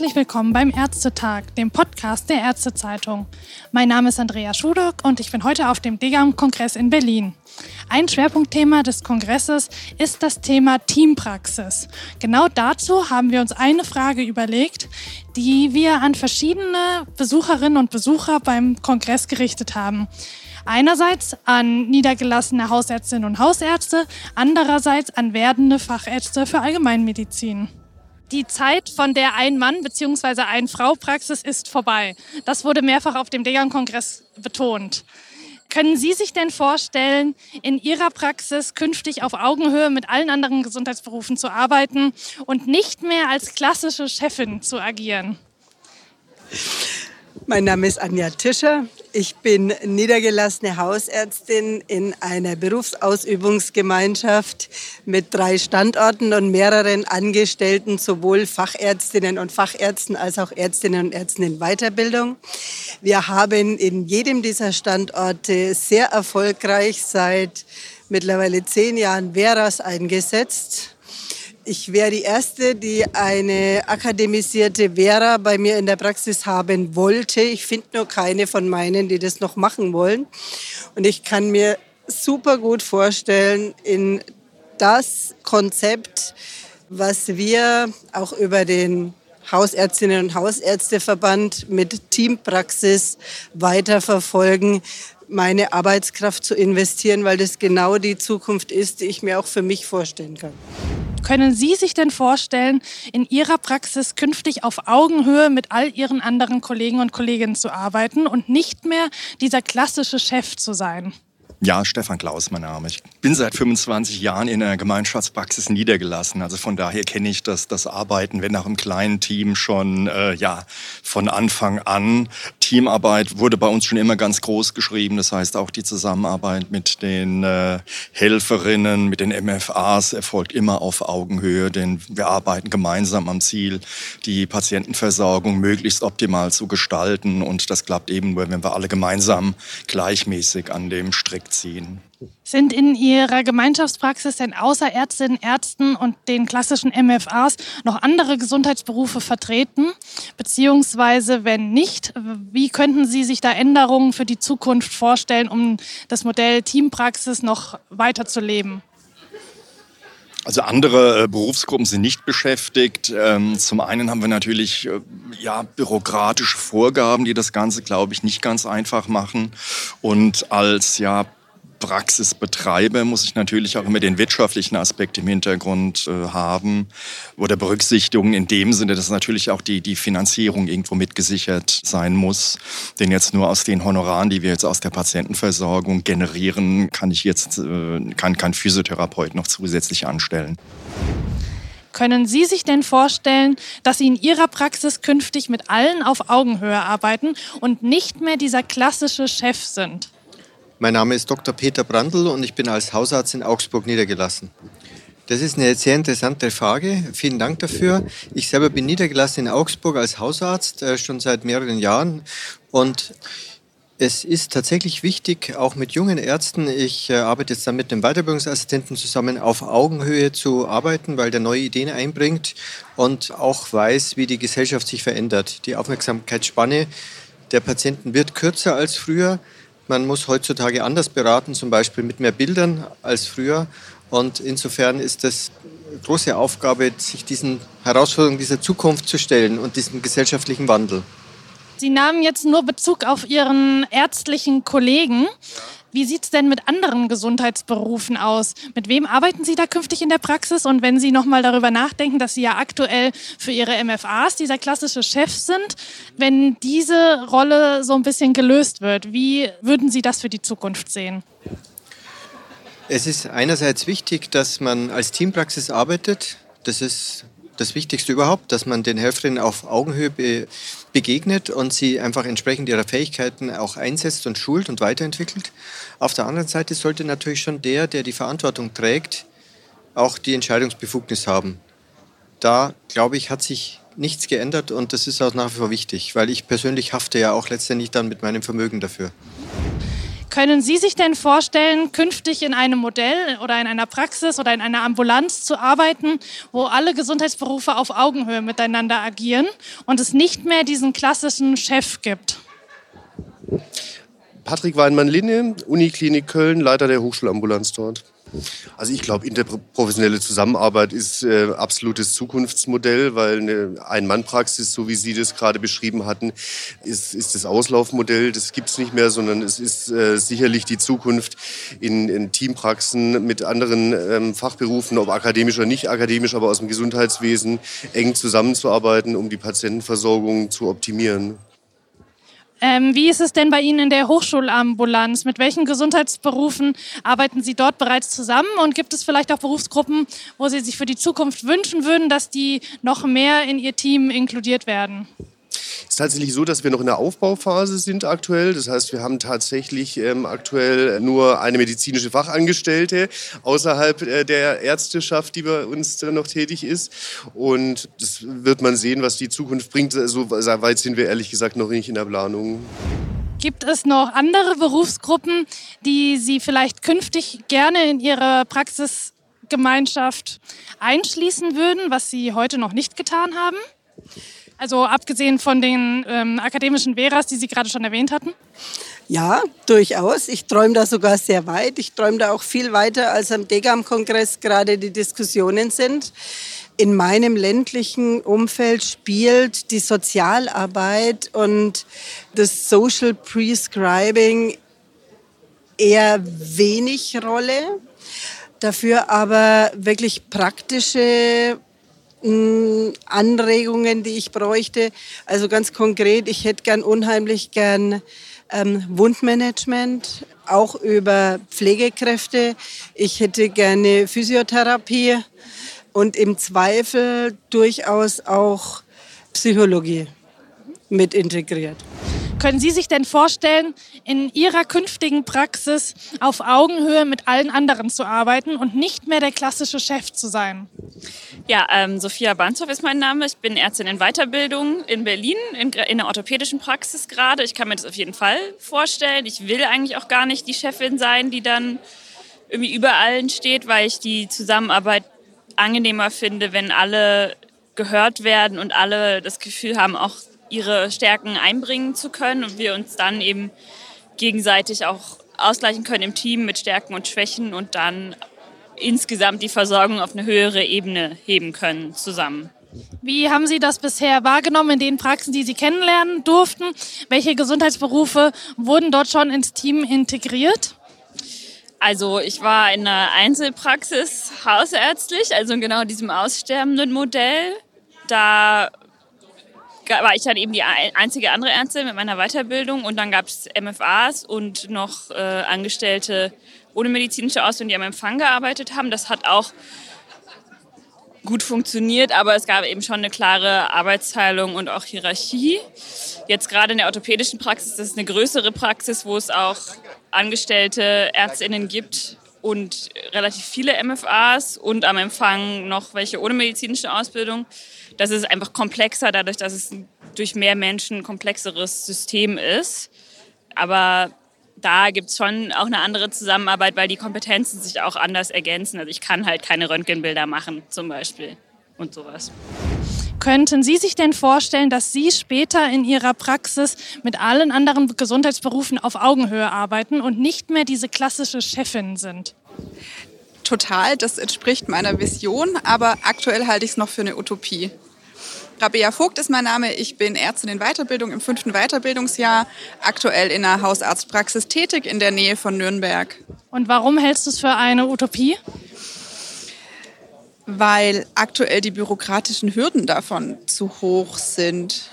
Herzlich willkommen beim Ärztetag, dem Podcast der Ärztezeitung. Mein Name ist Andrea Schudock und ich bin heute auf dem DGAM-Kongress in Berlin. Ein Schwerpunktthema des Kongresses ist das Thema Teampraxis. Genau dazu haben wir uns eine Frage überlegt, die wir an verschiedene Besucherinnen und Besucher beim Kongress gerichtet haben. Einerseits an niedergelassene Hausärztinnen und Hausärzte, andererseits an werdende Fachärzte für Allgemeinmedizin. Die Zeit von der Ein-Mann- bzw. Ein-Frau-Praxis ist vorbei. Das wurde mehrfach auf dem Degan-Kongress betont. Können Sie sich denn vorstellen, in Ihrer Praxis künftig auf Augenhöhe mit allen anderen Gesundheitsberufen zu arbeiten und nicht mehr als klassische Chefin zu agieren? Mein Name ist Anja Tischer. Ich bin niedergelassene Hausärztin in einer Berufsausübungsgemeinschaft mit drei Standorten und mehreren Angestellten, sowohl Fachärztinnen und Fachärzten als auch Ärztinnen und Ärzten in Weiterbildung. Wir haben in jedem dieser Standorte sehr erfolgreich seit mittlerweile zehn Jahren Veras eingesetzt ich wäre die Erste, die eine akademisierte Vera bei mir in der Praxis haben wollte. Ich finde nur keine von meinen, die das noch machen wollen. Und ich kann mir super gut vorstellen, in das Konzept, was wir auch über den Hausärztinnen und Hausärzteverband mit Teampraxis weiterverfolgen, meine Arbeitskraft zu investieren, weil das genau die Zukunft ist, die ich mir auch für mich vorstellen kann. Können Sie sich denn vorstellen, in Ihrer Praxis künftig auf Augenhöhe mit all Ihren anderen Kollegen und Kolleginnen zu arbeiten und nicht mehr dieser klassische Chef zu sein? Ja, Stefan Klaus, mein Name. Ich bin seit 25 Jahren in der Gemeinschaftspraxis niedergelassen. Also von daher kenne ich das, das Arbeiten, wenn auch im kleinen Team schon äh, ja, von Anfang an. Teamarbeit wurde bei uns schon immer ganz groß geschrieben. Das heißt, auch die Zusammenarbeit mit den äh, Helferinnen, mit den MFAs erfolgt immer auf Augenhöhe, denn wir arbeiten gemeinsam am Ziel, die Patientenversorgung möglichst optimal zu gestalten. Und das klappt eben nur, wenn wir alle gemeinsam gleichmäßig an dem Strick ziehen. Sind in Ihrer Gemeinschaftspraxis denn außer Ärztinnen, Ärzten und den klassischen MFAs noch andere Gesundheitsberufe vertreten? Beziehungsweise, wenn nicht, wie könnten Sie sich da Änderungen für die Zukunft vorstellen, um das Modell Teampraxis noch weiter zu leben? Also andere äh, Berufsgruppen sind nicht beschäftigt. Ähm, zum einen haben wir natürlich äh, ja, bürokratische Vorgaben, die das Ganze, glaube ich, nicht ganz einfach machen. Und als ja, Praxis betreibe, muss ich natürlich auch immer den wirtschaftlichen Aspekt im Hintergrund äh, haben oder Berücksichtigung in dem Sinne, dass natürlich auch die, die Finanzierung irgendwo mitgesichert sein muss. Denn jetzt nur aus den Honoraren, die wir jetzt aus der Patientenversorgung generieren, kann ich jetzt äh, kann kein Physiotherapeut noch zusätzlich anstellen. Können Sie sich denn vorstellen, dass Sie in Ihrer Praxis künftig mit allen auf Augenhöhe arbeiten und nicht mehr dieser klassische Chef sind? Mein Name ist Dr. Peter Brandl und ich bin als Hausarzt in Augsburg niedergelassen. Das ist eine sehr interessante Frage. Vielen Dank dafür. Ich selber bin niedergelassen in Augsburg als Hausarzt äh, schon seit mehreren Jahren und es ist tatsächlich wichtig, auch mit jungen Ärzten, ich äh, arbeite jetzt dann mit einem Weiterbildungsassistenten zusammen, auf Augenhöhe zu arbeiten, weil der neue Ideen einbringt und auch weiß, wie die Gesellschaft sich verändert. Die Aufmerksamkeitsspanne der Patienten wird kürzer als früher. Man muss heutzutage anders beraten, zum Beispiel mit mehr Bildern als früher. Und insofern ist das eine große Aufgabe, sich diesen Herausforderungen dieser Zukunft zu stellen und diesem gesellschaftlichen Wandel. Sie nahmen jetzt nur Bezug auf Ihren ärztlichen Kollegen. Wie sieht es denn mit anderen Gesundheitsberufen aus? Mit wem arbeiten Sie da künftig in der Praxis? Und wenn Sie nochmal darüber nachdenken, dass Sie ja aktuell für Ihre MFAs dieser klassische Chef sind, wenn diese Rolle so ein bisschen gelöst wird, wie würden Sie das für die Zukunft sehen? Es ist einerseits wichtig, dass man als Teampraxis arbeitet. Das ist das Wichtigste überhaupt, dass man den Helferinnen auf Augenhöhe be begegnet und sie einfach entsprechend ihrer Fähigkeiten auch einsetzt und schult und weiterentwickelt. Auf der anderen Seite sollte natürlich schon der, der die Verantwortung trägt, auch die Entscheidungsbefugnis haben. Da, glaube ich, hat sich nichts geändert und das ist auch nach wie vor wichtig, weil ich persönlich hafte ja auch letztendlich dann mit meinem Vermögen dafür. Können Sie sich denn vorstellen, künftig in einem Modell oder in einer Praxis oder in einer Ambulanz zu arbeiten, wo alle Gesundheitsberufe auf Augenhöhe miteinander agieren und es nicht mehr diesen klassischen Chef gibt? Patrick Weinmann-Linne, Uniklinik Köln, Leiter der Hochschulambulanz dort. Also ich glaube, interprofessionelle Zusammenarbeit ist äh, absolutes Zukunftsmodell, weil eine Ein-Mann-Praxis, so wie Sie das gerade beschrieben hatten, ist, ist das Auslaufmodell. Das gibt es nicht mehr, sondern es ist äh, sicherlich die Zukunft in, in Teampraxen mit anderen ähm, Fachberufen, ob akademisch oder nicht akademisch, aber aus dem Gesundheitswesen eng zusammenzuarbeiten, um die Patientenversorgung zu optimieren. Ähm, wie ist es denn bei Ihnen in der Hochschulambulanz? Mit welchen Gesundheitsberufen arbeiten Sie dort bereits zusammen? Und gibt es vielleicht auch Berufsgruppen, wo Sie sich für die Zukunft wünschen würden, dass die noch mehr in Ihr Team inkludiert werden? Tatsächlich so, dass wir noch in der Aufbauphase sind aktuell. Das heißt, wir haben tatsächlich ähm, aktuell nur eine medizinische Fachangestellte außerhalb äh, der Ärzteschaft, die bei uns äh, noch tätig ist. Und das wird man sehen, was die Zukunft bringt. So weit sind wir ehrlich gesagt noch nicht in der Planung. Gibt es noch andere Berufsgruppen, die Sie vielleicht künftig gerne in Ihre Praxisgemeinschaft einschließen würden, was Sie heute noch nicht getan haben? Also abgesehen von den ähm, akademischen Veras, die Sie gerade schon erwähnt hatten? Ja, durchaus. Ich träume da sogar sehr weit. Ich träume da auch viel weiter, als am Degam-Kongress gerade die Diskussionen sind. In meinem ländlichen Umfeld spielt die Sozialarbeit und das Social Prescribing eher wenig Rolle. Dafür aber wirklich praktische Anregungen, die ich bräuchte. Also ganz konkret, ich hätte gern unheimlich gern ähm, Wundmanagement, auch über Pflegekräfte. Ich hätte gerne Physiotherapie und im Zweifel durchaus auch Psychologie mit integriert. Können Sie sich denn vorstellen, in Ihrer künftigen Praxis auf Augenhöhe mit allen anderen zu arbeiten und nicht mehr der klassische Chef zu sein? Ja, ähm, Sophia Banzow ist mein Name. Ich bin Ärztin in Weiterbildung in Berlin, in, in der orthopädischen Praxis gerade. Ich kann mir das auf jeden Fall vorstellen. Ich will eigentlich auch gar nicht die Chefin sein, die dann irgendwie über allen steht, weil ich die Zusammenarbeit angenehmer finde, wenn alle gehört werden und alle das Gefühl haben, auch ihre Stärken einbringen zu können und wir uns dann eben gegenseitig auch ausgleichen können im Team mit Stärken und Schwächen und dann insgesamt die Versorgung auf eine höhere Ebene heben können zusammen. Wie haben Sie das bisher wahrgenommen in den Praxen, die Sie kennenlernen durften? Welche Gesundheitsberufe wurden dort schon ins Team integriert? Also ich war in einer Einzelpraxis hausärztlich, also in genau diesem aussterbenden Modell. Da war ich dann eben die einzige andere Ärztin mit meiner Weiterbildung und dann gab es MFAs und noch äh, Angestellte ohne medizinische Ausbildung, die am Empfang gearbeitet haben. Das hat auch gut funktioniert, aber es gab eben schon eine klare Arbeitsteilung und auch Hierarchie. Jetzt gerade in der orthopädischen Praxis, das ist eine größere Praxis, wo es auch angestellte Ärztinnen gibt und relativ viele MFAs und am Empfang noch welche ohne medizinische Ausbildung das ist einfach komplexer, dadurch, dass es durch mehr Menschen ein komplexeres System ist. Aber da gibt es schon auch eine andere Zusammenarbeit, weil die Kompetenzen sich auch anders ergänzen. Also ich kann halt keine Röntgenbilder machen zum Beispiel und sowas. Könnten Sie sich denn vorstellen, dass Sie später in Ihrer Praxis mit allen anderen Gesundheitsberufen auf Augenhöhe arbeiten und nicht mehr diese klassische Chefin sind? Total, das entspricht meiner Vision, aber aktuell halte ich es noch für eine Utopie. Rabea Vogt ist mein Name. Ich bin Ärztin in Weiterbildung im fünften Weiterbildungsjahr, aktuell in einer Hausarztpraxis tätig in der Nähe von Nürnberg. Und warum hältst du es für eine Utopie? Weil aktuell die bürokratischen Hürden davon zu hoch sind.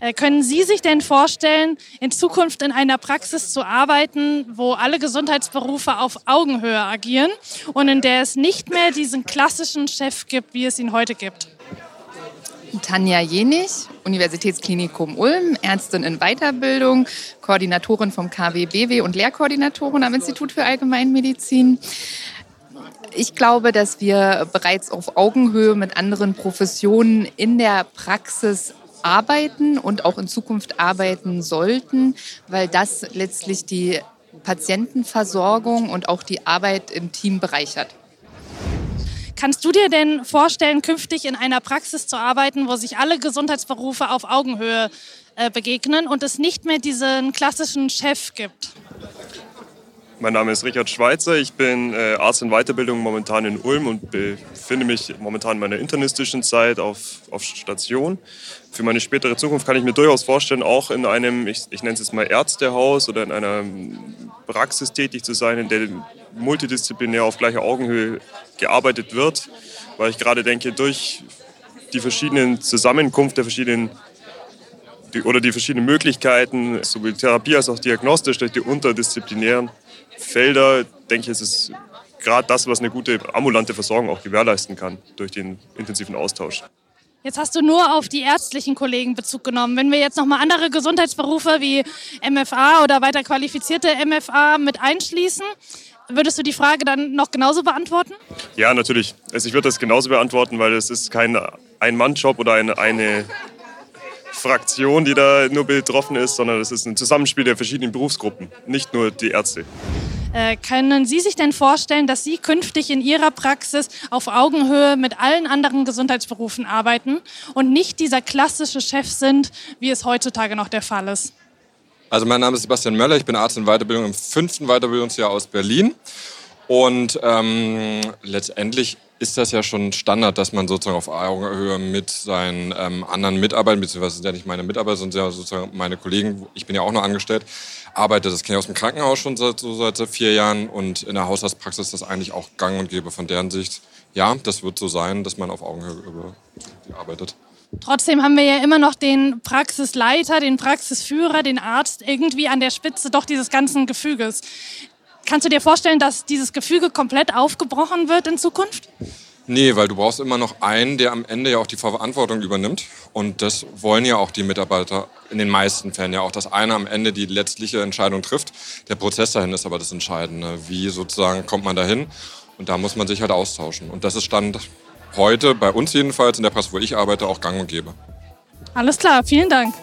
Äh, können Sie sich denn vorstellen, in Zukunft in einer Praxis zu arbeiten, wo alle Gesundheitsberufe auf Augenhöhe agieren und in der es nicht mehr diesen klassischen Chef gibt, wie es ihn heute gibt? Tanja Jenich, Universitätsklinikum Ulm, Ärztin in Weiterbildung, Koordinatorin vom KWBW und Lehrkoordinatorin am Institut für Allgemeinmedizin. Ich glaube, dass wir bereits auf Augenhöhe mit anderen Professionen in der Praxis arbeiten und auch in Zukunft arbeiten sollten, weil das letztlich die Patientenversorgung und auch die Arbeit im Team bereichert. Kannst du dir denn vorstellen, künftig in einer Praxis zu arbeiten, wo sich alle Gesundheitsberufe auf Augenhöhe äh, begegnen und es nicht mehr diesen klassischen Chef gibt? Mein Name ist Richard Schweitzer. Ich bin äh, Arzt in Weiterbildung momentan in Ulm und befinde mich momentan in meiner internistischen Zeit auf, auf Station. Für meine spätere Zukunft kann ich mir durchaus vorstellen, auch in einem, ich, ich nenne es jetzt mal Ärztehaus oder in einer Praxis tätig zu sein, in der multidisziplinär auf gleicher Augenhöhe gearbeitet wird. Weil ich gerade denke, durch die verschiedenen Zusammenkunft der verschiedenen oder die verschiedenen Möglichkeiten, sowohl Therapie als auch diagnostisch, durch die unterdisziplinären Felder, denke ich, ist es gerade das, was eine gute ambulante Versorgung auch gewährleisten kann durch den intensiven Austausch. Jetzt hast du nur auf die ärztlichen Kollegen Bezug genommen. Wenn wir jetzt noch mal andere Gesundheitsberufe wie MFA oder weiter qualifizierte MFA mit einschließen, würdest du die Frage dann noch genauso beantworten? Ja, natürlich. Also ich würde das genauso beantworten, weil es ist kein Ein-Mann-Job oder eine, eine Fraktion, die da nur betroffen ist, sondern es ist ein Zusammenspiel der verschiedenen Berufsgruppen, nicht nur die Ärzte. Äh, können Sie sich denn vorstellen, dass Sie künftig in Ihrer Praxis auf Augenhöhe mit allen anderen Gesundheitsberufen arbeiten und nicht dieser klassische Chef sind, wie es heutzutage noch der Fall ist? Also mein Name ist Sebastian Möller, ich bin Arzt in Weiterbildung im fünften Weiterbildungsjahr aus Berlin. Und ähm, letztendlich ist das ja schon Standard, dass man sozusagen auf Augenhöhe mit seinen ähm, anderen Mitarbeitern, beziehungsweise sind ja nicht meine Mitarbeiter, sondern ja sozusagen meine Kollegen, ich bin ja auch noch angestellt, arbeitet. Das kenne ich aus dem Krankenhaus schon seit, so seit vier Jahren und in der Haushaltspraxis ist das eigentlich auch gang und gäbe. Von deren Sicht, ja, das wird so sein, dass man auf Augenhöhe arbeitet. Trotzdem haben wir ja immer noch den Praxisleiter, den Praxisführer, den Arzt irgendwie an der Spitze doch dieses ganzen Gefüges. Kannst du dir vorstellen, dass dieses Gefüge komplett aufgebrochen wird in Zukunft? Nee, weil du brauchst immer noch einen, der am Ende ja auch die Verantwortung übernimmt. Und das wollen ja auch die Mitarbeiter in den meisten Fällen ja auch, dass einer am Ende die letztliche Entscheidung trifft. Der Prozess dahin ist aber das Entscheidende. Wie sozusagen kommt man dahin? Und da muss man sich halt austauschen. Und das ist Stand heute, bei uns jedenfalls, in der Praxis, wo ich arbeite, auch gang und gäbe. Alles klar, vielen Dank.